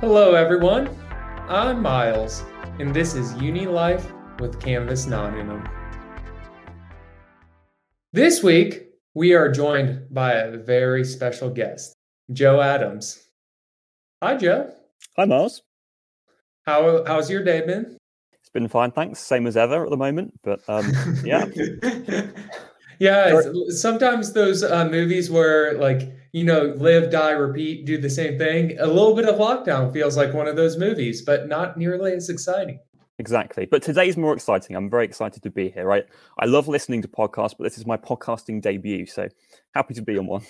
Hello, everyone. I'm Miles, and this is Uni Life with Canvas Nottingham. This week, we are joined by a very special guest, Joe Adams. Hi, Joe. Hi, Miles. How how's your day been? It's been fine, thanks. Same as ever at the moment, but um, yeah. yeah, sometimes those uh, movies where like you know live, die, repeat, do the same thing. A little bit of lockdown feels like one of those movies, but not nearly as exciting. Exactly. But today's more exciting. I'm very excited to be here. Right. I love listening to podcasts, but this is my podcasting debut. So happy to be on one.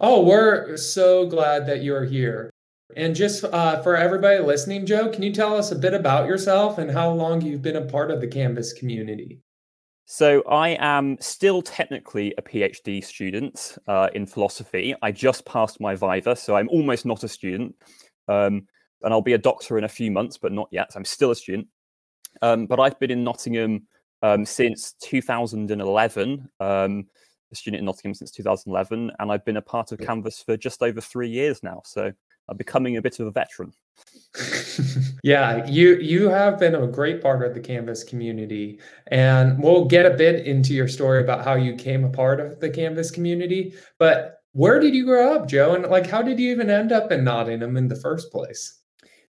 Oh, we're so glad that you're here. And just uh, for everybody listening, Joe, can you tell us a bit about yourself and how long you've been a part of the Canvas community? So, I am still technically a PhD student uh, in philosophy. I just passed my Viva, so I'm almost not a student. Um, and I'll be a doctor in a few months, but not yet. I'm still a student. Um, but I've been in Nottingham um, since 2011, um, a student in Nottingham since 2011, and I've been a part of Canvas for just over three years now. So I'm becoming a bit of a veteran. yeah, you you have been a great part of the Canvas community, and we'll get a bit into your story about how you came a part of the Canvas community. But where did you grow up, Joe? And like, how did you even end up in Nottingham in the first place?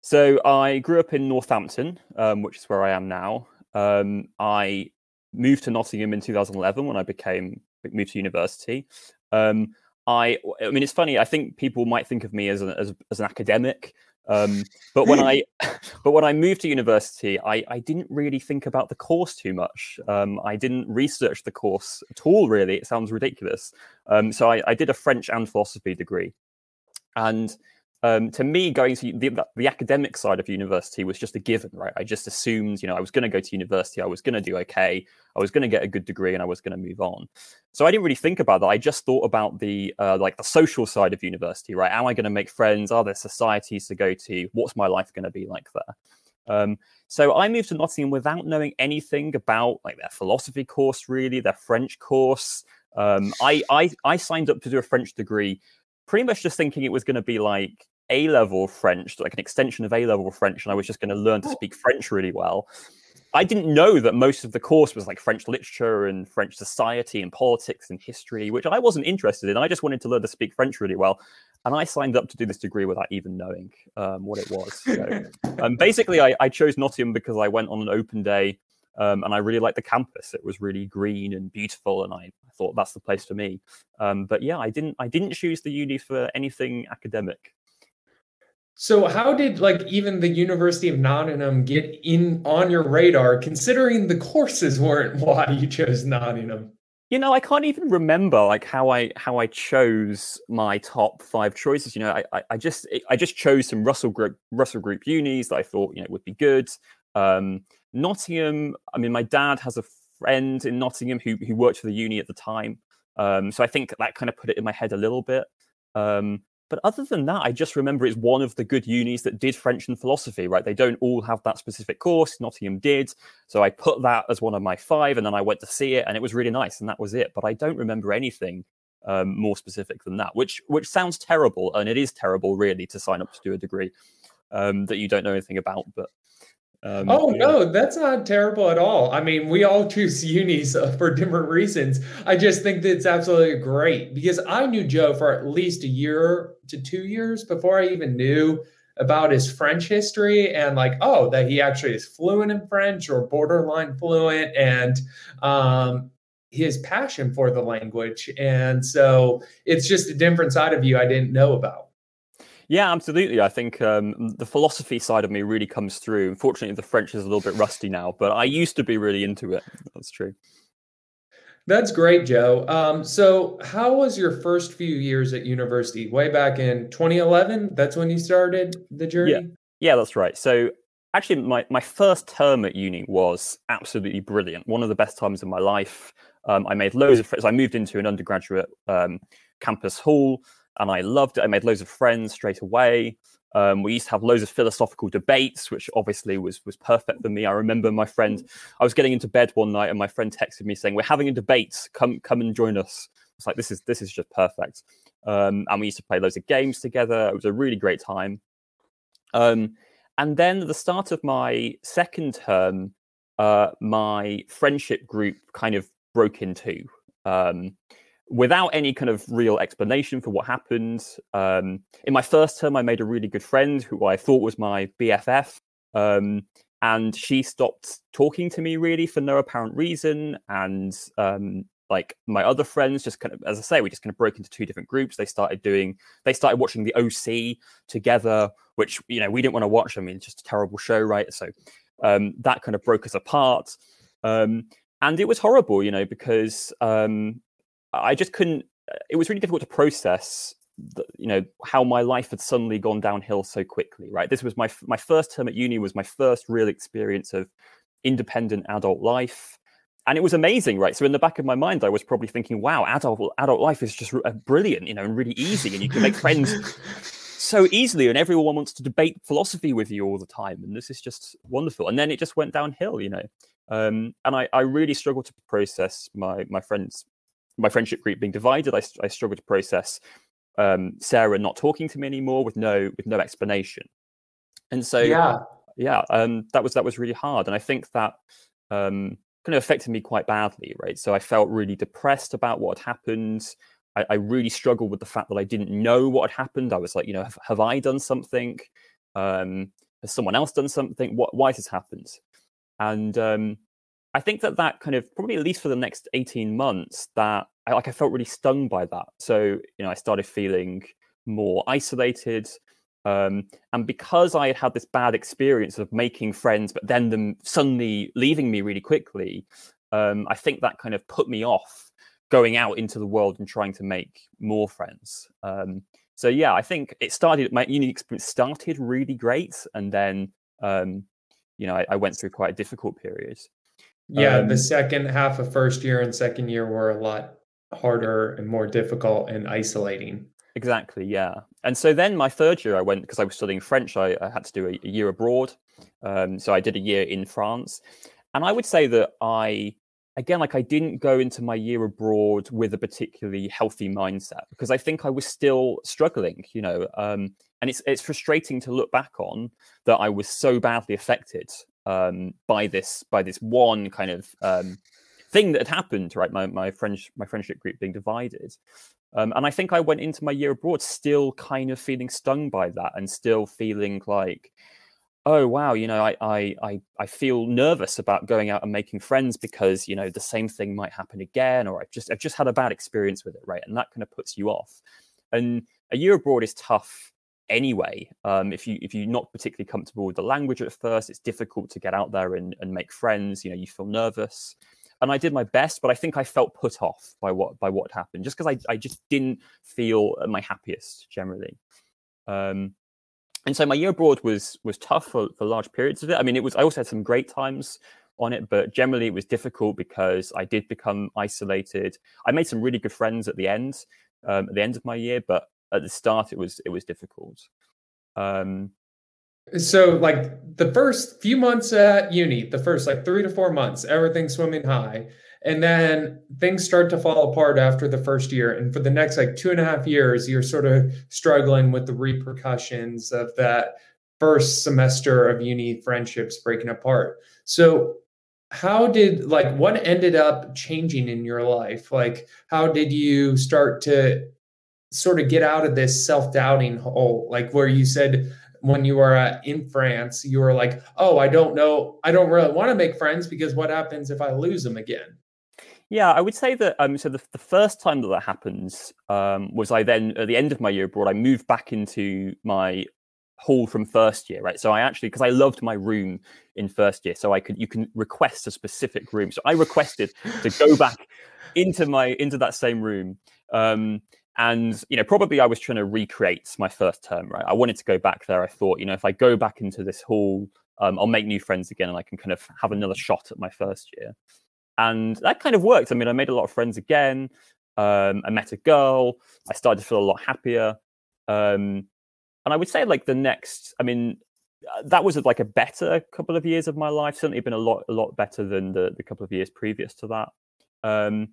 So I grew up in Northampton, um, which is where I am now. Um, I moved to Nottingham in 2011 when I became moved to university. Um, I, I mean, it's funny. I think people might think of me as an as, as an academic, um, but when I but when I moved to university, I, I didn't really think about the course too much. Um, I didn't research the course at all. Really, it sounds ridiculous. Um, so I, I did a French and philosophy degree, and um, to me, going to the, the, academic side of university was just a given, right? I just assumed, you know, I was going to go to university, I was going to do okay, I was going to get a good degree, and I was going to move on. So I didn't really think about that. I just thought about the uh, like the social side of university, right? Am I going to make friends? Are there societies to go to? What's my life going to be like there? Um, so I moved to Nottingham without knowing anything about like their philosophy course, really, their French course. Um, I, I I signed up to do a French degree pretty much just thinking it was going to be like a level French, like an extension of A level French, and I was just going to learn to oh. speak French really well. I didn't know that most of the course was like French literature and French society and politics and history, which I wasn't interested in. I just wanted to learn to speak French really well. And I signed up to do this degree without even knowing um, what it was. So, um, basically, I, I, chose Nottingham because I went on an open day um, and I really liked the campus. It was really green and beautiful, and I, I thought that's the place for me. Um, but yeah, I didn't I didn't choose the uni for anything academic. So how did like even the University of Nottingham get in on your radar considering the courses weren't why you chose Nottingham? You know, I can't even remember like how I how I chose my top five choices. You know, I I, just I just chose some Russell Group Russell Group unis that I thought you know would be good. Um, Nottingham. I mean, my dad has a friend in Nottingham who who worked for the uni at the time, um, so I think that kind of put it in my head a little bit. Um, but other than that, I just remember it's one of the good unis that did French and philosophy, right? They don't all have that specific course. Nottingham did. So I put that as one of my five, and then I went to see it, and it was really nice, and that was it. But I don't remember anything um, more specific than that, which which sounds terrible, and it is terrible, really, to sign up to do a degree um, that you don't know anything about. But um, oh yeah. no, that's not terrible at all. I mean, we all choose unis uh, for different reasons. I just think that it's absolutely great because I knew Joe for at least a year to two years before I even knew about his French history and like, oh, that he actually is fluent in French or borderline fluent, and um, his passion for the language. And so it's just a different side of you I didn't know about. Yeah, absolutely. I think um, the philosophy side of me really comes through. Unfortunately, the French is a little bit rusty now, but I used to be really into it. That's true. That's great, Joe. Um, so, how was your first few years at university? Way back in 2011, that's when you started the journey. Yeah, yeah, that's right. So, actually, my my first term at uni was absolutely brilliant. One of the best times of my life. Um, I made loads of friends. I moved into an undergraduate um, campus hall and I loved it. I made loads of friends straight away. Um, we used to have loads of philosophical debates, which obviously was was perfect for me. I remember my friend. I was getting into bed one night, and my friend texted me saying, "We're having a debate. Come come and join us." It's like this is this is just perfect. Um, and we used to play loads of games together. It was a really great time. Um, and then at the start of my second term, uh, my friendship group kind of broke in two. Um, without any kind of real explanation for what happened. Um, in my first term, I made a really good friend who I thought was my BFF. Um, and she stopped talking to me really for no apparent reason. And um, like my other friends, just kind of, as I say, we just kind of broke into two different groups. They started doing, they started watching the OC together, which, you know, we didn't want to watch. I mean, it's just a terrible show, right? So um, that kind of broke us apart. Um, and it was horrible, you know, because um, I just couldn't. It was really difficult to process, the, you know, how my life had suddenly gone downhill so quickly. Right, this was my my first term at uni was my first real experience of independent adult life, and it was amazing. Right, so in the back of my mind, I was probably thinking, "Wow, adult adult life is just uh, brilliant, you know, and really easy, and you can make friends." so easily and everyone wants to debate philosophy with you all the time and this is just wonderful and then it just went downhill you know um, and I, I really struggled to process my my friends my friendship group being divided, I, I struggled to process um, Sarah not talking to me anymore with no with no explanation. And so yeah, yeah, um, that was that was really hard, and I think that um, kind of affected me quite badly, right? So I felt really depressed about what had happened. I, I really struggled with the fact that I didn't know what had happened. I was like, you know, have, have I done something? Um, has someone else done something? What? Why has this happened? And um, I think that that kind of probably at least for the next 18 months that I like I felt really stung by that. So, you know, I started feeling more isolated. Um, and because I had had this bad experience of making friends, but then them suddenly leaving me really quickly, um, I think that kind of put me off going out into the world and trying to make more friends. Um, so yeah, I think it started. My uni experience started really great, and then um, you know I, I, went through quite a difficult period. Yeah, um, the second half of first year and second year were a lot harder and more difficult and isolating. Exactly, yeah. And so then my third year, I went because I was studying French. I, I had to do a, a year abroad, um, so I did a year in France. And I would say that I, again, like I didn't go into my year abroad with a particularly healthy mindset because I think I was still struggling, you know. Um, and it's it's frustrating to look back on that I was so badly affected um, by this by this one kind of um, thing that had happened. Right, my my French my friendship group being divided, um, and I think I went into my year abroad still kind of feeling stung by that, and still feeling like, oh wow, you know, I I I, I feel nervous about going out and making friends because you know the same thing might happen again, or I've just I've just had a bad experience with it, right, and that kind of puts you off. And a year abroad is tough anyway. Um, if you if you're not particularly comfortable with the language at first, it's difficult to get out there and, and make friends. You know, you feel nervous. And I did my best, but I think I felt put off by what by what happened, just because I, I just didn't feel my happiest generally. Um, and so my year abroad was was tough for, for large periods of it. I mean, it was I also had some great times on it, but generally it was difficult because I did become isolated. I made some really good friends at the end, um, at the end of my year, but at the start it was it was difficult. Um, so like the first few months at uni, the first like three to four months, everything's swimming high. And then things start to fall apart after the first year. And for the next like two and a half years, you're sort of struggling with the repercussions of that first semester of uni friendships breaking apart. So how did like what ended up changing in your life? Like how did you start to sort of get out of this self-doubting hole like where you said when you were uh, in France you were like oh I don't know I don't really want to make friends because what happens if I lose them again yeah, I would say that. Um, so the, the first time that that happens um, was I then at the end of my year abroad, I moved back into my hall from first year, right? So I actually because I loved my room in first year, so I could you can request a specific room. So I requested to go back into my into that same room. Um, and you know probably i was trying to recreate my first term right? I wanted to go back there. I thought you know if i go back into this hall um, i'll make new friends again and i can kind of have another shot at my first year. And that kind of worked. I mean i made a lot of friends again. Um, i met a girl. I started to feel a lot happier. Um, and i would say like the next i mean uh, that was like a better couple of years of my life. Certainly been a lot a lot better than the, the couple of years previous to that. Um,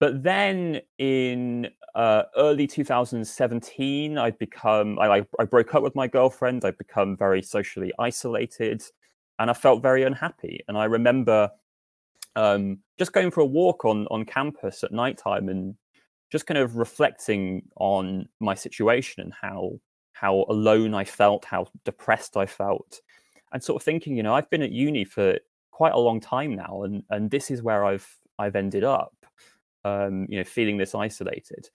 but then in uh, early 2017, I'd become, I, I broke up with my girlfriend. I'd become very socially isolated and I felt very unhappy. And I remember um, just going for a walk on, on campus at nighttime and just kind of reflecting on my situation and how how alone I felt, how depressed I felt, and sort of thinking, you know, I've been at uni for quite a long time now, and and this is where I've I've ended up um, you know, feeling this isolated.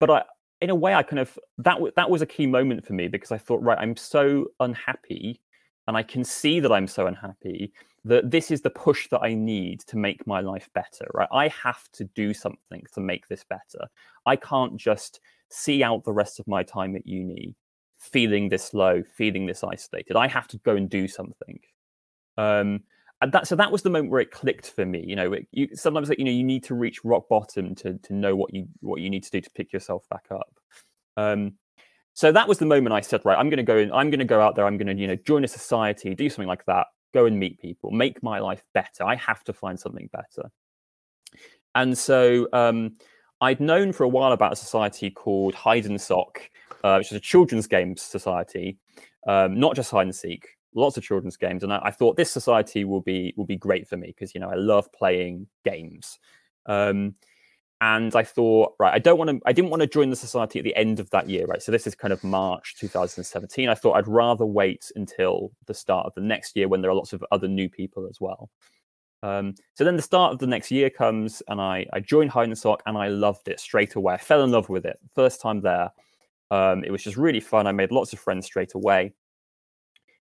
But I, in a way, I kind of that w- that was a key moment for me because I thought, right, I'm so unhappy, and I can see that I'm so unhappy that this is the push that I need to make my life better. Right, I have to do something to make this better. I can't just see out the rest of my time at uni feeling this low, feeling this isolated. I have to go and do something. Um, and that so that was the moment where it clicked for me. You know, it, you, sometimes you know you need to reach rock bottom to to know what you what you need to do to pick yourself back up. Um, so that was the moment I said, right, I'm going to go in. I'm going to go out there. I'm going to you know join a society, do something like that, go and meet people, make my life better. I have to find something better. And so um, I'd known for a while about a society called Hide and Sock, uh, which is a children's games society, um, not just hide and seek lots of children's games, and I, I thought this society will be will be great for me because you know I love playing games. Um, and I thought, right, I don't want to, I didn't want to join the society at the end of that year, right? So this is kind of March 2017. I thought I'd rather wait until the start of the next year when there are lots of other new people as well. Um, so then the start of the next year comes, and I, I joined Hide and Sock, and I loved it straight away. I fell in love with it first time there. Um, it was just really fun. I made lots of friends straight away.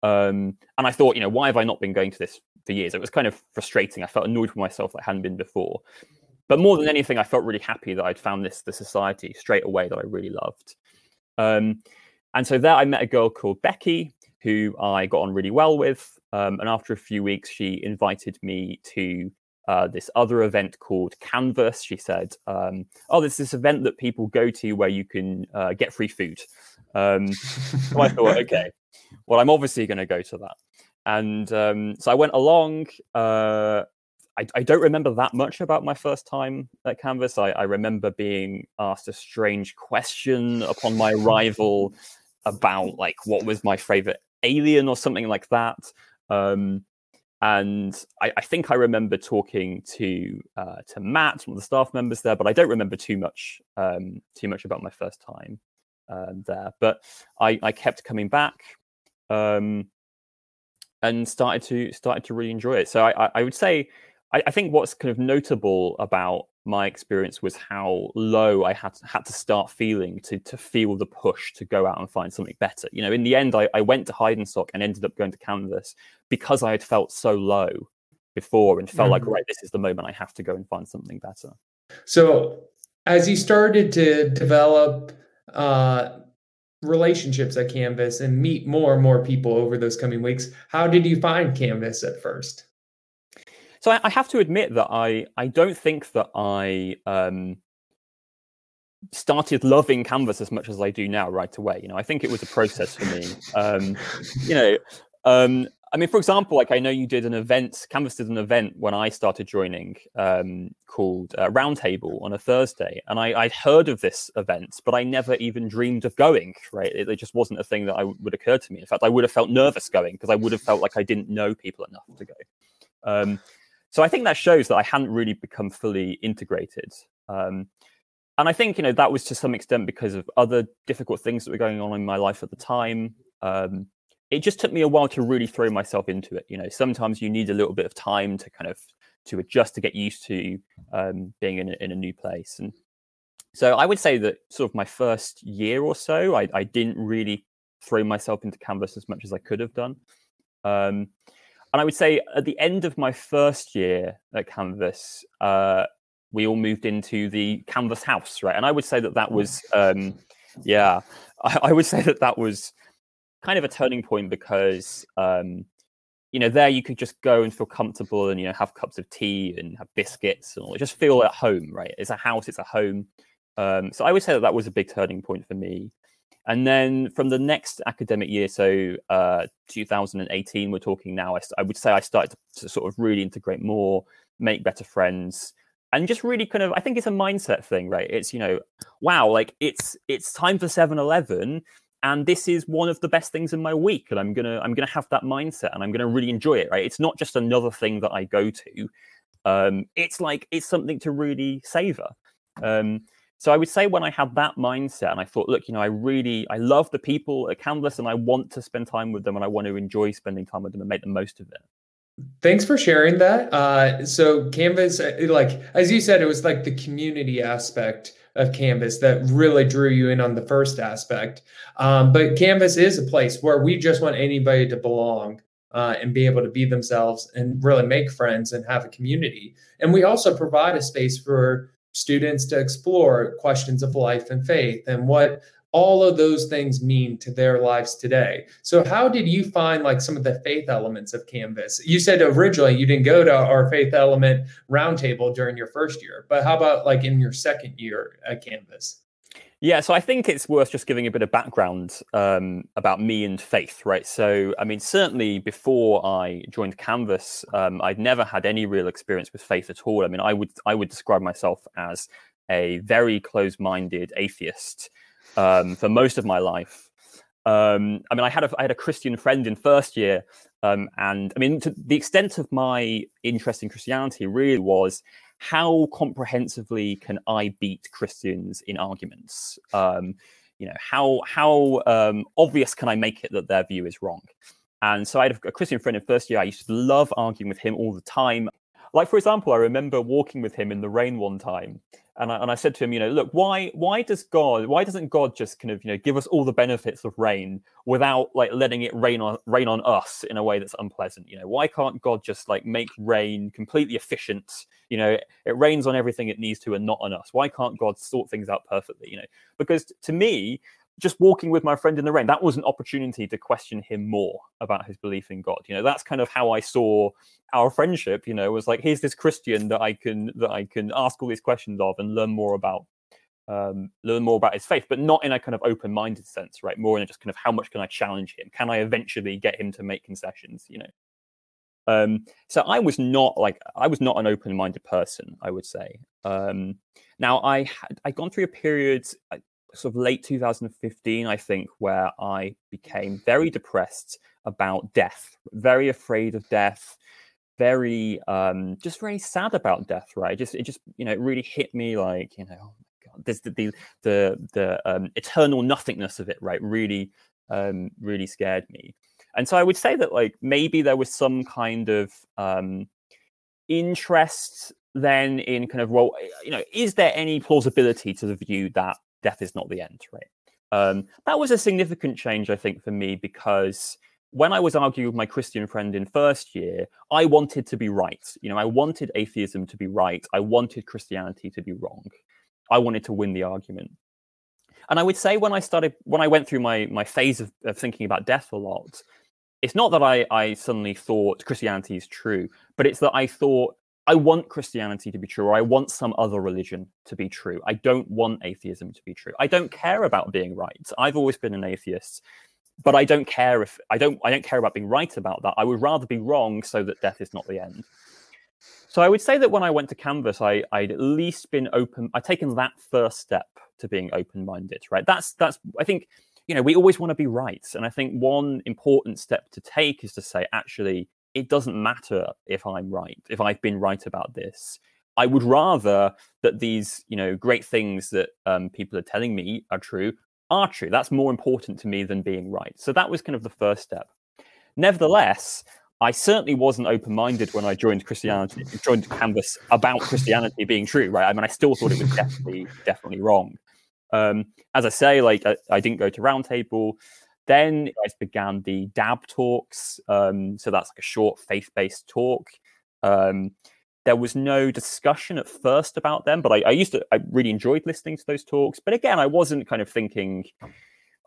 Um, and I thought, you know, why have I not been going to this for years? It was kind of frustrating. I felt annoyed with myself that I hadn't been before. But more than anything, I felt really happy that I'd found this the society straight away that I really loved. Um, and so there, I met a girl called Becky who I got on really well with. Um, and after a few weeks, she invited me to uh, this other event called Canvas. She said, um, "Oh, there's this event that people go to where you can uh, get free food." Um, so I thought, okay, well, I'm obviously going to go to that. And um, so I went along. Uh, I, I, don't remember that much about my first time at Canvas. I, I remember being asked a strange question upon my arrival about like what was my favorite alien or something like that. Um, and I, I, think I remember talking to uh, to Matt, one of the staff members there, but I don't remember too much um, too much about my first time um, there. But I, I kept coming back um, and started to started to really enjoy it. So I, I would say I, I, think what's kind of notable about my experience was how low I had to, had to start feeling to to feel the push to go out and find something better. You know, in the end, I, I went to Hide and and ended up going to Canvas because I had felt so low before and felt mm-hmm. like right, this is the moment I have to go and find something better. So as you started to develop uh, relationships at Canvas and meet more and more people over those coming weeks. How did you find Canvas at first? So I, have to admit that I I don't think that I um, started loving Canvas as much as I do now right away. You know, I think it was a process for me. Um, you know, um, I mean, for example, like I know you did an event, Canvas did an event when I started joining um, called uh, Roundtable on a Thursday. And I, I'd heard of this event, but I never even dreamed of going, right? It, it, just wasn't a thing that I would occur to me. In fact, I would have felt nervous going because I would have felt like I didn't know people enough to go. Um, so I think that shows that I hadn't really become fully integrated. Um, and I think, you know, that was to some extent because of other difficult things that were going on in my life at the time. Um, it just took me a while to really throw myself into it. You know, sometimes you need a little bit of time to kind of to adjust to get used to um, being in a, in a new place. And so I would say that sort of my first year or so, I, I didn't really throw myself into Canvas as much as I could have done. Um, and I would say at the end of my first year at Canvas, uh, we all moved into the Canvas house, right? And I would say that that was, um, yeah, I, I would say that that was kind of a turning point because um, you know there you could just go and feel comfortable and you know have cups of tea and have biscuits and all. just feel at home right? It's a house it's a home. Um, so i would say that that was a big turning point for me. And then from the next academic year so uh, 2018 we're talking now I, I, would say i started to, to, sort of really integrate more make better friends and just really kind of i think it's a mindset thing right? It's you know wow like it's it's time for 7-eleven and this is one of the best things in my week and i'm gonna i'm gonna have that mindset and i'm gonna really enjoy it right it's not just another thing that i go to um it's like it's something to really savor um so I would say when I had that mindset and I thought, look, you know, I really I love the people at Canvas and I want to spend time with them and I want to enjoy spending time with them and make the most of it. Thanks for sharing that. Uh, so Canvas, uh, like as you said, it was like the community aspect of Canvas that really drew you in on the first aspect. Um, but Canvas is a place where we just want anybody to belong. Uh, and be able to be themselves and really make friends and have a community. And we also provide a space for students to explore questions of life and faith and what all of those things mean to their lives today. So how did you find like some of the faith elements of Canvas? You said originally you didn't go to our faith element roundtable during your first year, but how about like in your second year at Canvas? Yeah, so I think it's worth just giving a bit of background um, about me and faith, right? So, I mean, certainly before I joined Canvas, um, I'd never had any real experience with faith at all. I mean, I would I would describe myself as a very closed-minded atheist um, for most of my life. Um, I mean, I had a I had a Christian friend in first year, um, and I mean, to the extent of my interest in Christianity really was how comprehensively can I beat Christians in arguments? Um, you know, how how um, obvious can I make it that their view is wrong? And so I had a Christian friend in first year. I used to love arguing with him all the time. Like for example, I remember walking with him in the rain one time, and I, and I said to him, you know, look, why why does God why doesn't God just kind of you know give us all the benefits of rain without like letting it rain on rain on us in a way that's unpleasant? You know, why can't God just like make rain completely efficient? You know, it rains on everything it needs to and not on us. Why can't God sort things out perfectly? You know, because to me, just walking with my friend in the rain, that was an opportunity to question him more about his belief in God. You know, that's kind of how I saw our friendship. You know, was like here's this Christian that I can that I can ask all these questions of and learn more about, um, learn more about his faith, but not in a kind of open-minded sense, right? More in a just kind of how much can I challenge him? Can I eventually get him to make concessions? You know. Um, so I was not like I was not an open-minded person. I would say. Um, now I had I'd gone through a period sort of late 2015, I think, where I became very depressed about death, very afraid of death, very um, just very sad about death. Right? Just it just you know it really hit me like you know oh my god, there's the the the, the um, eternal nothingness of it. Right? Really, um, really scared me. And so I would say that like maybe there was some kind of um, interest then in kind of well you know is there any plausibility to the view that death is not the end, right? Um, that was a significant change, I think, for me because when I was arguing with my Christian friend in first year, I wanted to be right. You know, I wanted atheism to be right. I wanted Christianity to be wrong. I wanted to win the argument. And I would say when I started, when I went through my my phase of, of thinking about death a lot, it's not that I, I suddenly thought Christianity is true, but it's that I thought I want Christianity to be true, or I want some other religion to be true. I don't want atheism to be true. I don't care about being right. I've always been an atheist, but I don't care if I don't I don't care about being right about that. I would rather be wrong so that death is not the end. So I would say that when I went to Canvas, I, I'd at least been open. I'd taken that first step to being open-minded. Right. That's that's I think you know we always want to be right, and I think one important step to take is to say actually it doesn't matter if I'm right, if I've been right about this. I would rather that these, you know, great things that um, people are telling me are true are true. That's more important to me than being right. So that was kind of the first step. Nevertheless, I certainly wasn't open-minded when I joined Christianity, joined Canvas about Christianity being true. Right? I mean, I still thought it was definitely, definitely wrong. Um, as I say, like I, I didn't go to Roundtable. Then I began the DAB talks. Um, so that's like a short faith based talk. Um, there was no discussion at first about them, but I, I, used to, I really enjoyed listening to those talks. But again, I wasn't kind of thinking,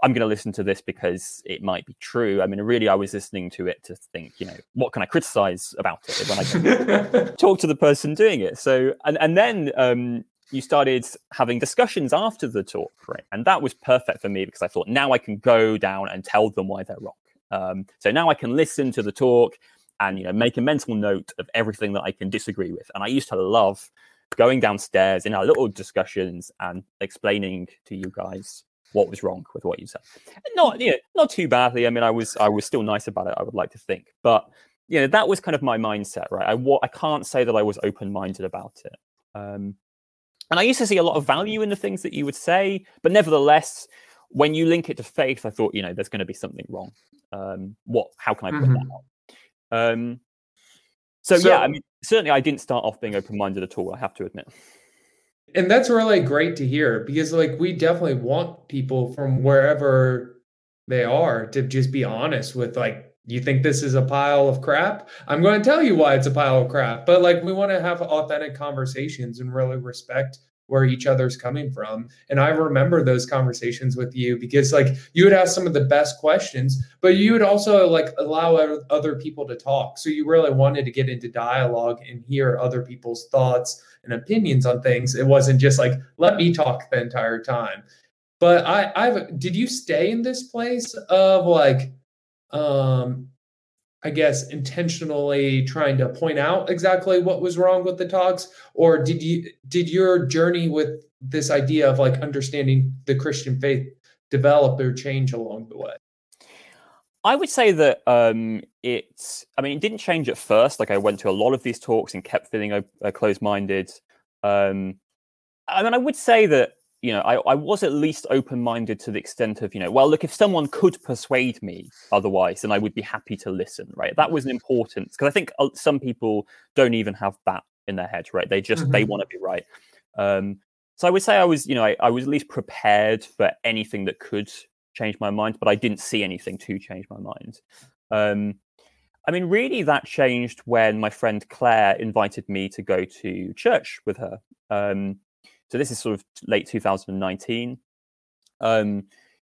I'm going to listen to this because it might be true. I mean, really, I was listening to it to think, you know, what can I criticize about it when I talk to the person doing it? So, and, and then um, you started having discussions after the talk, right? And that was perfect for me because I thought now I can go down and tell them why they're wrong. Um, so now I can listen to the talk and you know make a mental note of everything that I can disagree with. And I used to love going downstairs in our little discussions and explaining to you guys what was wrong with what you said. Not you know, not too badly. I mean, I was I was still nice about it. I would like to think, but you know, that was kind of my mindset, right? I I can't say that I was open minded about it. Um, and I used to see a lot of value in the things that you would say, but nevertheless, when you link it to faith, I thought, you know, there's going to be something wrong. Um, what? How can I put mm-hmm. that out? Um, so, so, yeah, I mean, certainly I didn't start off being open minded at all. I have to admit. And that's really great to hear because, like, we definitely want people from wherever they are to just be honest with, like, you think this is a pile of crap? I'm going to tell you why it's a pile of crap. But like, we want to have authentic conversations and really respect where each other's coming from. And I remember those conversations with you because like you would ask some of the best questions, but you would also like allow other people to talk. So you really wanted to get into dialogue and hear other people's thoughts and opinions on things. It wasn't just like, let me talk the entire time. But I, I've, did you stay in this place of like, um, I guess intentionally trying to point out exactly what was wrong with the talks, or did you did your journey with this idea of like understanding the Christian faith develop or change along the way? I would say that um, it's. I mean, it didn't change at first. Like I went to a lot of these talks and kept feeling uh, closed-minded. Um, I mean, I would say that you know, I, I was at least open minded to the extent of, you know, well, look, if someone could persuade me otherwise, then I would be happy to listen, right? That was an important because I think uh, some people don't even have that in their head, right? They just mm-hmm. they want to be right. Um, so I would say I was, you know, I, I was at least prepared for anything that could change my mind, but I didn't see anything to change my mind. Um, I mean, really, that changed when my friend Claire invited me to go to church with her. Um, so this is sort of late 2019. Um,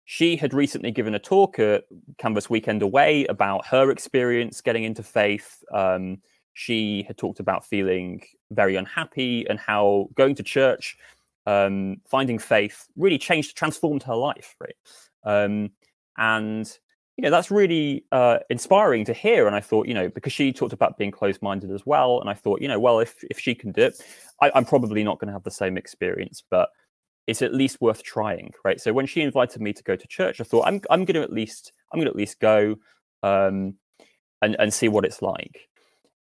she had recently given a talk at Canvas Weekend Away about her experience getting into faith. Um, she had talked about feeling very unhappy and how going to church, um, finding faith, really changed, transformed her life. Right, um, and you know that's really uh, inspiring to hear. And I thought, you know, because she talked about being closed-minded as well, and I thought, you know, well, if if she can do it, I, I'm probably not going to have the same experience, but it's at least worth trying, right? So when she invited me to go to church, I thought I'm I'm going to at least I'm going to at least go um, and and see what it's like.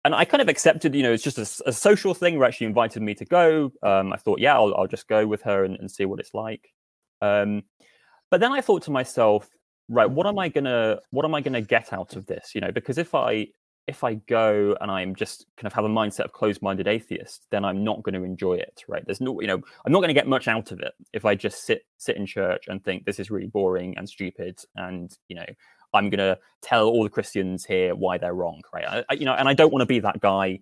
And I kind of accepted, you know, it's just a, a social thing where she invited me to go. Um, I thought, yeah, I'll, I'll just go with her and, and see what it's like. Um, but then I thought to myself, right, what am mm-hmm. I gonna what am I gonna get out of this? You know, because if I if I go and I'm just kind of have a mindset of closed-minded atheist, then I'm not going to enjoy it, right? There's no, you know, I'm not going to get much out of it if I just sit sit in church and think this is really boring and stupid, and you know, I'm going to tell all the Christians here why they're wrong, right? I, I, you know, and I don't want to be that guy.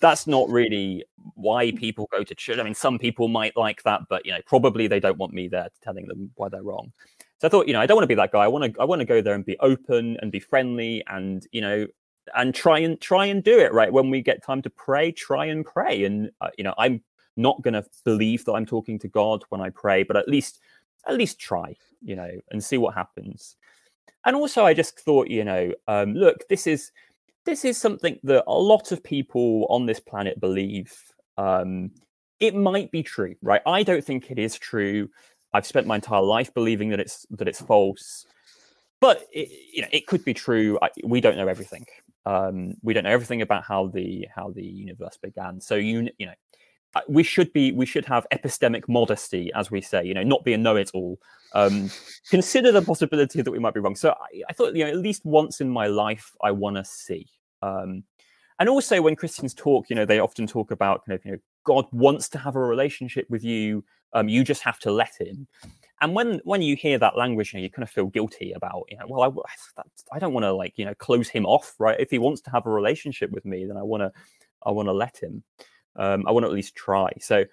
That's not really why mm-hmm. people go to church. I mean, some people might like that, but you know, probably they don't want me there telling them why they're wrong. So I thought, you know, I don't want to be that guy. I want to, I want to go there and be open and be friendly, and you know, and try and try and do it right? When we get time to pray try and pray. And uh, you know i'm not going to believe that i'm talking to god when i pray but at least at least try you know and see what happens. And also i just thought you know um, look this is this is something that a lot of people on this planet believe um, it might be true right? I don't think it is true i've spent my entire life believing that it's that it's false but it, you know it could be true I, we don't know everything um, we don't know everything about how the how the universe began. So you you know we should be we should have epistemic modesty, as we say. You know, not be a know-it-all. Um, consider the possibility that we might be wrong. So I, I thought you know at least once in my life I want to see. Um, and also when Christians talk, you know, they often talk about kind of you know God wants to have a relationship with you. Um, you just have to let him. And when when you hear that language, you, know, you kind of feel guilty about, you know, well, I, I don't want to like, you know, close him off, right? If he wants to have a relationship with me, then I want to, I want to let him. Um, I want to at least try. So,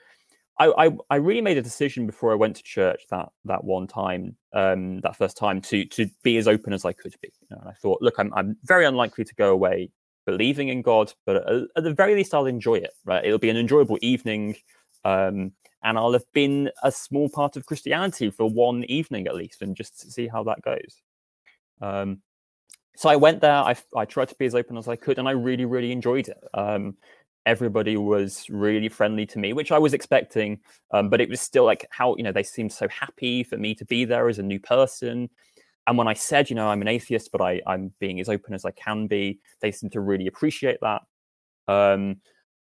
I, I, I really made a decision before I went to church that that one time, um, that first time, to to be as open as I could be. You know, and I thought, look, I'm I'm very unlikely to go away believing in God, but at, at the very least, I'll enjoy it. Right? It'll be an enjoyable evening. Um, and I'll have been a small part of Christianity for one evening at least, and just see how that goes. Um, so I went there. I, I tried to be as open as I could, and I really, really enjoyed it. Um, everybody was really friendly to me, which I was expecting. Um, but it was still like how you know they seemed so happy for me to be there as a new person. And when I said, you know, I'm an atheist, but I, I'm being as open as I can be, they seemed to really appreciate that. Um,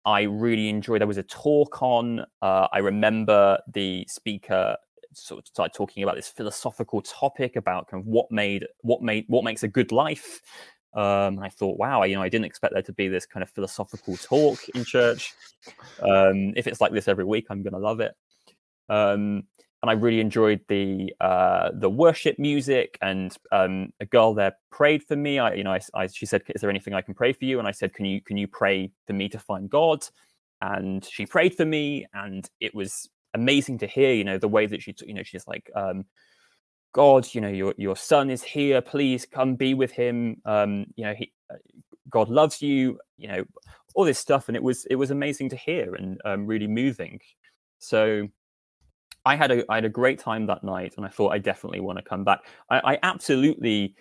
I really enjoyed. There was a talk on. Uh, I remember the speaker sort of started talking about this philosophical topic about kind of what made what made what makes a good life. Um, and I thought, wow, you know, I didn't expect there to be this kind of philosophical talk in church. Um, if it's like this every week, I'm going to love it. Um, and I really enjoyed the uh, the worship music. And um, a girl there prayed for me. I, you know, I, I, she said, "Is there anything I can pray for you?" And I said, "Can you can you pray for me to find God?" And she prayed for me, and it was amazing to hear. You know, the way that she, you know, she's like, um, "God, you know, your your son is here. Please come be with him. Um, you know, he, uh, God loves you. You know, all this stuff." And it was it was amazing to hear and um, really moving. So I had a I had a great time that night, and I thought I definitely want to come back. I, I absolutely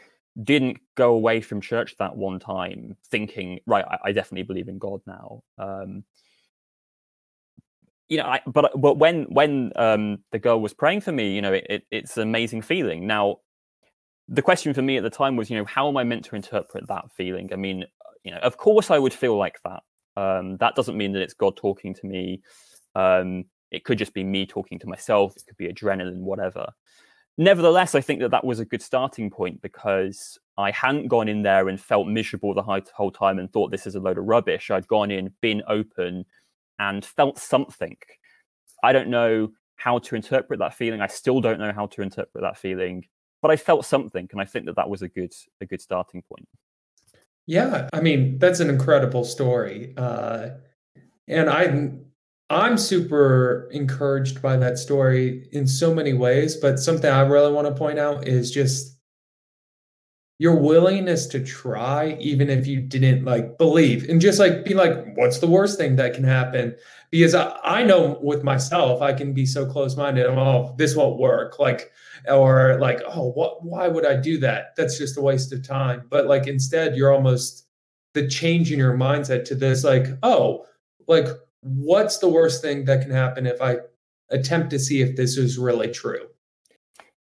didn't go away from church that one time thinking, right, I, I definitely believe in God now. Um, you know, I, but but when when um, the girl was praying for me, you know, it, it, it's an amazing feeling. Now, the question for me at the time was, you know, how am I meant to interpret that feeling? I mean, you know, of course I would feel like that. Um, that doesn't mean that it's God talking to me. Um, it could just be me talking to myself. It could be adrenaline, whatever. Nevertheless, I think that that was a good starting point because I hadn't gone in there and felt miserable the whole time and thought this is a load of rubbish. I'd gone in, been open, and felt something. I don't know how to interpret that feeling. I still don't know how to interpret that feeling, but I felt something, and I think that that was a good a good starting point. Yeah, I mean that's an incredible story, uh, and I I'm super encouraged by that story in so many ways, but something I really want to point out is just your willingness to try even if you didn't like believe and just like be like what's the worst thing that can happen? Because I, I know with myself i can be so close-minded I'm, oh this won't work like or like oh what why would i do that? That's just a waste of time but like instead you're almost the change in your mindset to this like oh like what's the worst thing that can happen if I attempt to see if this is really true?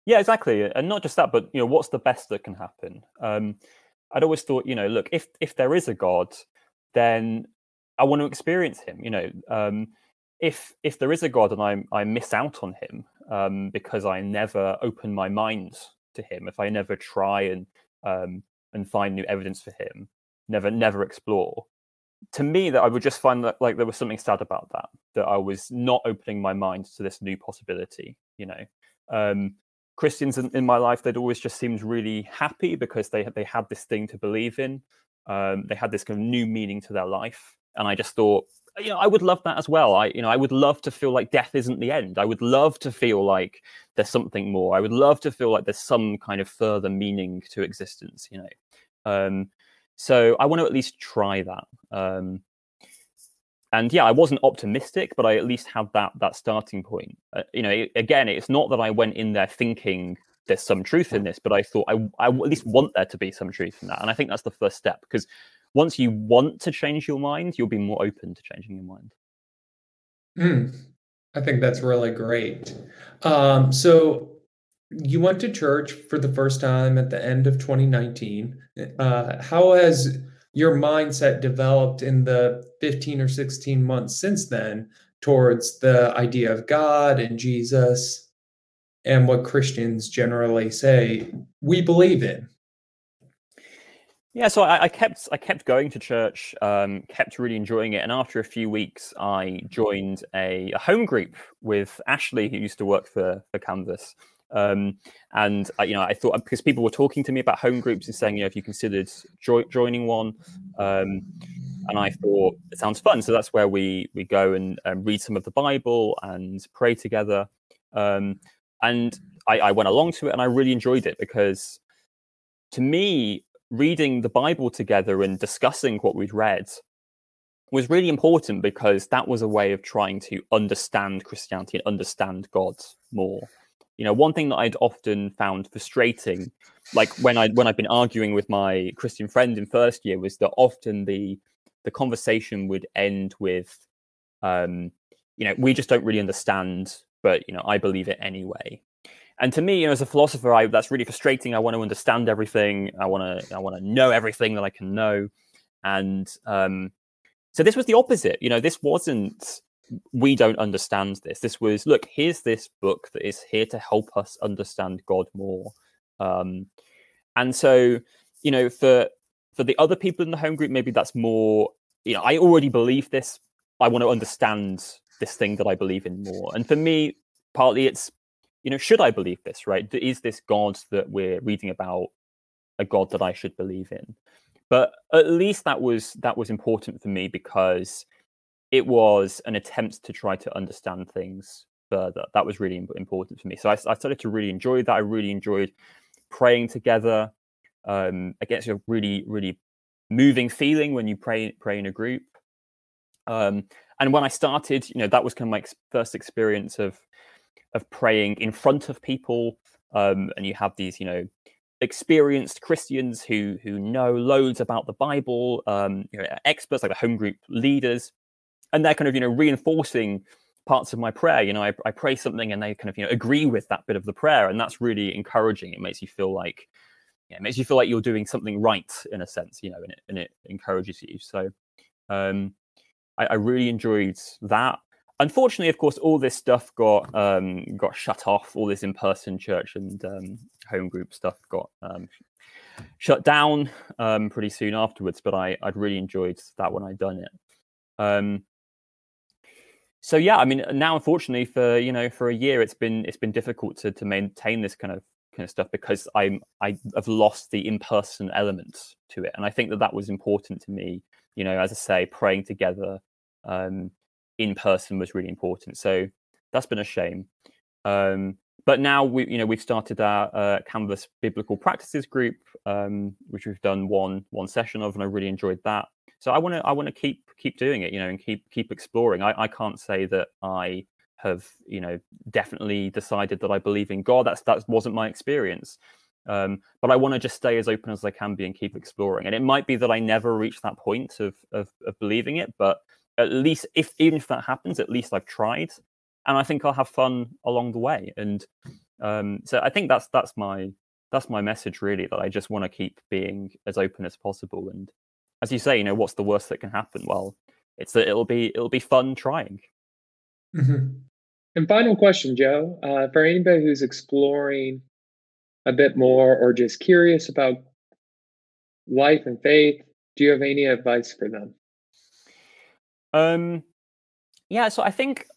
Yeah, exactly. And not just that, but you know, what's the best that can happen? Um, I'd always thought, you know, look, if if there is a God, then I want to experience him. You know, um, if if there is a God and I I miss out on him um, because I never open my mind to him, if I never try and um, and find new evidence for him, never never explore, to me that I would just find that like there was something sad about that that I was not opening my mind to this new possibility. You know, um, Christians in, in, my life they'd always just seemed really happy because they they had this thing to believe in. Um, they had this kind of new meaning to their life, and I just thought, you know, I would love that as well. I you know I would love to feel like death isn't the end. I would love to feel like there's something more. I would love to feel like there's some kind of further meaning to existence. You know. Um, so I want to at least try that. Um, and yeah, I wasn't optimistic, but I at least had that that starting point. Uh, you know, again, it's not that I went in there thinking there's some truth in this, but I thought I, I at least want there to be some truth in that, and I think that's the first step because once you want to change your mind, you'll be more open to changing your mind. Mm, I think that's really great. Um, so you went to church for the first time at the end of 2019. Uh, how has your mindset developed in the 15 or 16 months since then towards the idea of God and Jesus and what Christians generally say we believe in? Yeah, so I, I, kept I kept going to church, um, kept really enjoying it, and after a few weeks, I joined a, a home group with Ashley, who used to work for for Canvas, um, and I, you know, I thought because people were talking to me about home groups and saying, you know, if you considered jo- joining one, um, and I thought it sounds fun. So that's where we we go and um, read some of the Bible and pray together. Um, and I, I went along to it, and I really enjoyed it because, to me, reading the Bible together and discussing what we'd read was really important because that was a way of trying to understand Christianity and understand God more you know one thing that i'd often found frustrating like when i when i'd been arguing with my christian friend in first year was that often the the conversation would end with, um, you know, we just don't really understand, but you know, I believe it anyway. And to me, you know, as a philosopher, I, that's really frustrating. I want to understand everything. I want to, I want to know everything that I can know. And um, so this was the opposite. You know, this wasn't we don't understand this. This was look, here's this book that is here to help us understand God more. Um, and so, you know, for for the other people in the home group, maybe that's more, you know, I already believe this. I want to understand this thing that I believe in more. And for me, partly it's, you know, should I believe this, right? Is this God that we're reading about a God that I should believe in? But at least that was that was important for me because it was an attempt to try to understand things further. That was really important for me. So I, I started to really enjoy that. I really enjoyed praying together. Um, I guess a really, really moving feeling when you pray pray in a group. Um, and when I started, you know, that was kind of my first experience of of praying in front of people. Um, and you have these, you know, experienced Christians who who know loads about the Bible, um, you know, experts like the home group leaders, and they're kind of you know reinforcing parts of my prayer. You know, I, I pray something and they kind of you know agree with that bit of the prayer, and that's really encouraging. It makes you feel like yeah, it makes you feel like you're doing something right in a sense, you know, and it and it encourages you. So um, I, I really enjoyed that unfortunately, of course, all this stuff got um, got shut off. All this in-person church and um, home group stuff got um, shut down um, pretty soon afterwards. But I I'd really enjoyed that when I'd done it. So yeah, I mean, now unfortunately for you know for a year, it's been it's been difficult to to maintain this kind of kind of stuff because I'm I have lost the in-person element to it, and I think that that was important to me. You know, as I say, praying together, um, in person was really important. So that's been a shame. Um, but now we, you know, we've started our uh, Canvas Biblical Practices group, um, which we've done one one session of, and I really enjoyed that. So I want to I want to keep keep doing it, you know, and keep keep exploring. I, I can't say that I have, you know, definitely decided that I believe in God. That's that wasn't my experience. Um, but I want to just stay as open as I can be and keep exploring. And it might be that I never reach that point of, of, of believing it, but at least if even if that happens, at least I've tried, and I think I'll have fun along the way. And um, so I think that's that's my that's my message really that I just want to keep being as open as possible. And as you say, you know, what's the worst that can happen? Well, it's that it'll be it'll be fun trying. Mm-hmm. And final question, Joe, uh, for anybody who's exploring a bit more or just curious about life and faith, do you have any advice for them? Um, yeah, so I think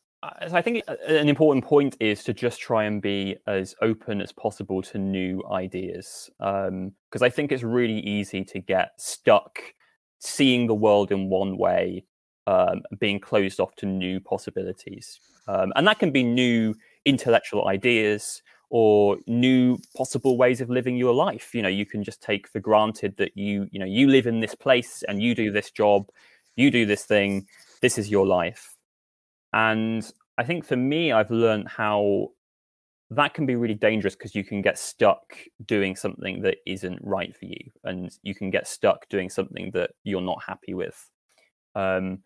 so I think an important point is to just try and be as open as possible to new ideas, because um, I think it's really easy to get stuck seeing the world in one way, um, being closed off to new possibilities, um, and that can be new intellectual ideas or new possible ways of living your life. You know, you can just take for granted that you you know you live in this place and you do this job, you do this thing this is your life. And I think for me, I've learned how that can be really dangerous because you can get stuck doing something that isn't right for you, and you can get stuck doing something that you're not happy with. Um,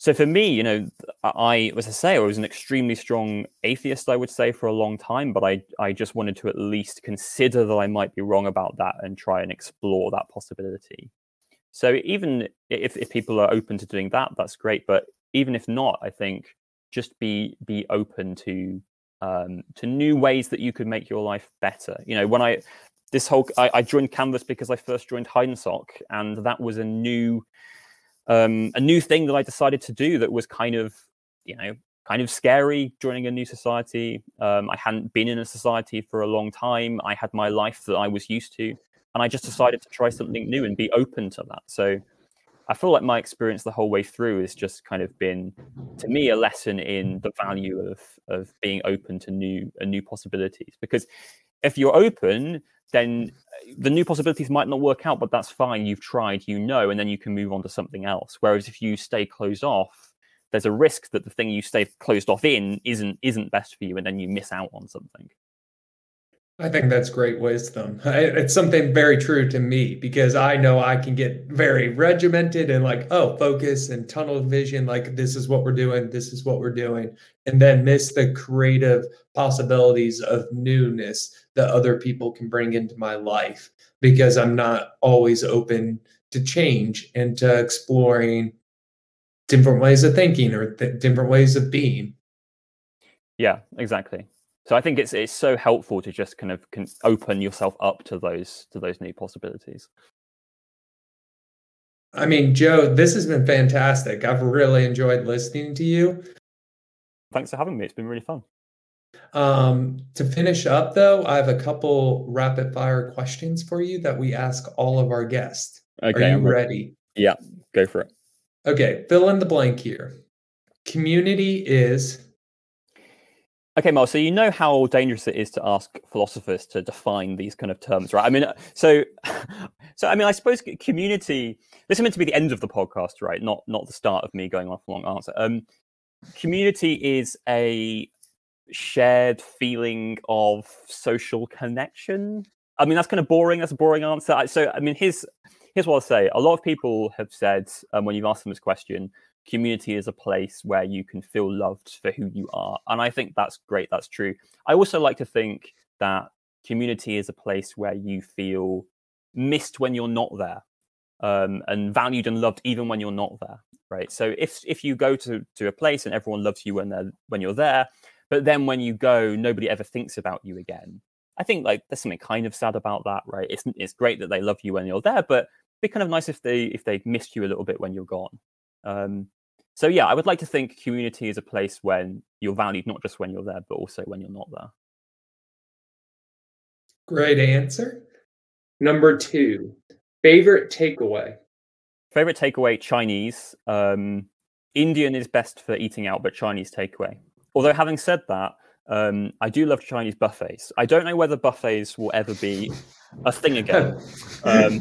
so for me, you know, I, as I say, I was an extremely strong atheist, I would say, for a long time, but I, I just wanted to at least consider that I might be wrong about that and try and explore that possibility. So even if, if people are open to doing that, that's great. But even if not, I think just be be open to um, to new ways that you could make your life better. You know, when I this whole I, I joined Canvas because I first joined Heidensock, and that was a new um, a new thing that I decided to do that was kind of you know kind of scary joining a new society. Um, I hadn't been in a society for a long time. I had my life that I was used to and I just decided to try something new and be open to that. So I feel like my experience the whole way through has just kind of been, to me, a lesson in the value of of being open to new and new possibilities. Because if you're open, then uh, the new possibilities might not work out, but that's fine. You've tried, you know, and then you can move on to something else. Whereas if you stay closed off, there's a risk that the thing you stay closed off in isn't isn't best for you, and then you miss out on something. I think that's great wisdom. It's something very true to me because I know I can get very regimented and like, oh, focus and tunnel vision. Like, this is what we're doing. This is what we're doing. And then miss the creative possibilities of newness that other people can bring into my life because I'm not always open to change and to exploring different ways of thinking or th- different ways of being. Yeah, exactly. So I think it's it's so helpful to just kind of can open yourself up to those to those new possibilities. I mean, Joe, this has been fantastic. I've really enjoyed listening to you. Thanks for having me. It's been really fun. Um, to finish up, though, I have a couple rapid fire questions for you that we ask all of our guests. Okay, Are you I'm ready? Yeah, go for it. Okay, fill in the blank here. Community is Okay, Mal. So you know how dangerous it is to ask philosophers to define these kind of terms, right? I mean, so, so I mean, I suppose community. This is meant to be the end of the podcast, right? Not not the start of me going off a long answer. Um, community is a shared feeling of social connection. I mean, that's kind of boring. That's a boring answer. So, I mean, here's here's what I'll say. A lot of people have said um, when you've asked them this question, community is a place where you can feel loved for who you are. And I think that's great. That's true. I also like to think that community is a place where you feel missed when you're not there um, and valued and loved even when you're not there. Right. So if if you go to, to a place and everyone loves you when they're when you're there, but then when you go, nobody ever thinks about you again. I think like there's something kind of sad about that, right? It's it's great that they love you when you're there, but it'd be kind of nice if they if they missed you a little bit when you're gone. Um, so yeah, I would like to think community is a place when you're valued not just when you're there, but also when you're not there. Great answer. Number two, favorite takeaway. Favorite takeaway: Chinese. Um, Indian is best for eating out, but Chinese takeaway. Although having said that, um, I do love Chinese buffets. I don't know whether buffets will ever be a thing again. Um,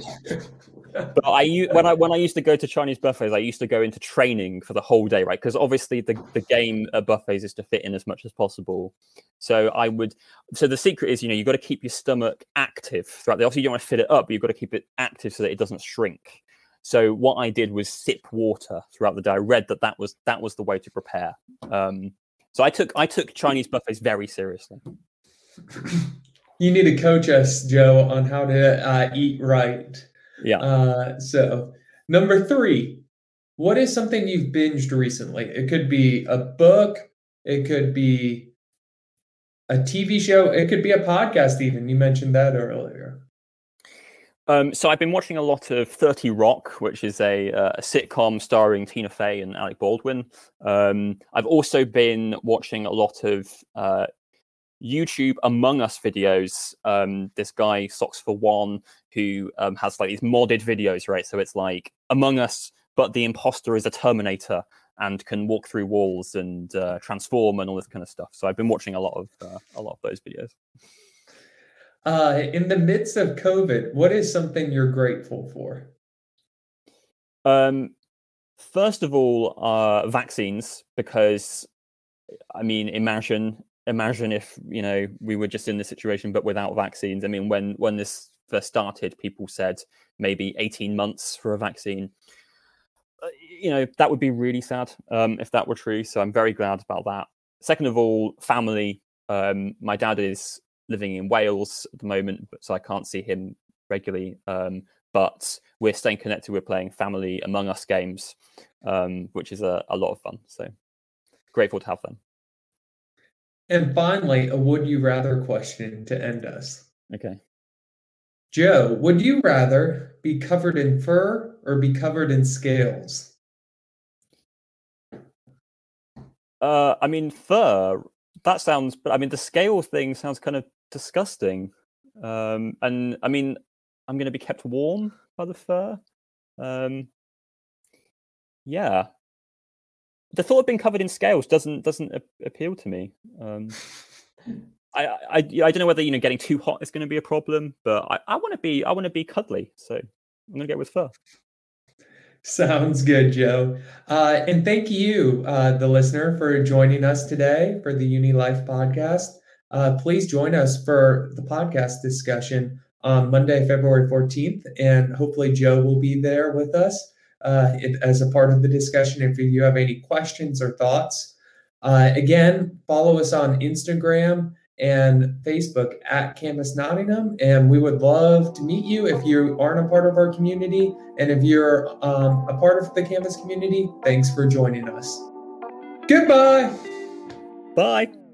but I when I when I used to go to Chinese buffets, I used to go into training for the whole day, right? Because obviously the the game at buffets is to fit in as much as possible. So I would. So the secret is, you know, you've got to keep your stomach active throughout the. Obviously, you don't want to fill it up, but you've got to keep it active so that it doesn't shrink. So what I did was sip water throughout the day. I read that that was that was the way to prepare. Um, so I took I took Chinese buffets very seriously. You need to coach us, Joe, on how to uh, eat right. Yeah. Uh, so, number three, what is something you've binged recently? It could be a book, it could be a TV show, it could be a podcast, even. You mentioned that earlier. Um, so I've been watching a lot of Thirty Rock, which is a, uh, a sitcom starring Tina Fey and Alec Baldwin. Um, I've also been watching a lot of uh, YouTube Among Us videos. Um, this guy Socks for One, who um, has like these modded videos, right? So it's like Among Us, but the imposter is a Terminator and can walk through walls and uh, transform and all this kind of stuff. So I've been watching a lot of uh, a lot of those videos. Uh, in the midst of COVID, what is something you're grateful for? Um, first of all, uh, vaccines, because I mean, imagine imagine if you know we were just in this situation but without vaccines. I mean when when this first started people said maybe 18 months for a vaccine. Uh, you know that would be really sad um, if that were true so i'm very glad about that. Second of all family um, my dad is living in wales at the moment so i can't see him regularly um, but we're staying connected we're playing family among us games um, which is a, a lot of fun so grateful to have them and finally, a would you rather question to end us. Okay. Joe, would you rather be covered in fur or be covered in scales? Uh, I mean, fur. That sounds, but I mean, the scale thing sounds kind of disgusting. Um, and I mean, I'm going to be kept warm by the fur. Um, yeah, the thought of being covered in scales doesn't doesn't appeal to me. Um, I, I I don't know whether you know getting too hot is going to be a problem, but I, I want to be I want to be cuddly, so I'm going to go with fur. Sounds good, Joe. Uh, and thank you, uh, the listener, for joining us today for the Uni Life podcast. uh, please join us for the podcast discussion on Monday, February 14th. And hopefully, Joe will be there with us uh, it, as a part of the discussion. If you have any questions or thoughts, uh, again, follow us on Instagram and Facebook at Canvas Nottingham. And we would love to meet you if you aren't a part of our community. And if you're um, a part of the Canvas community, thanks for joining us. Goodbye. Bye.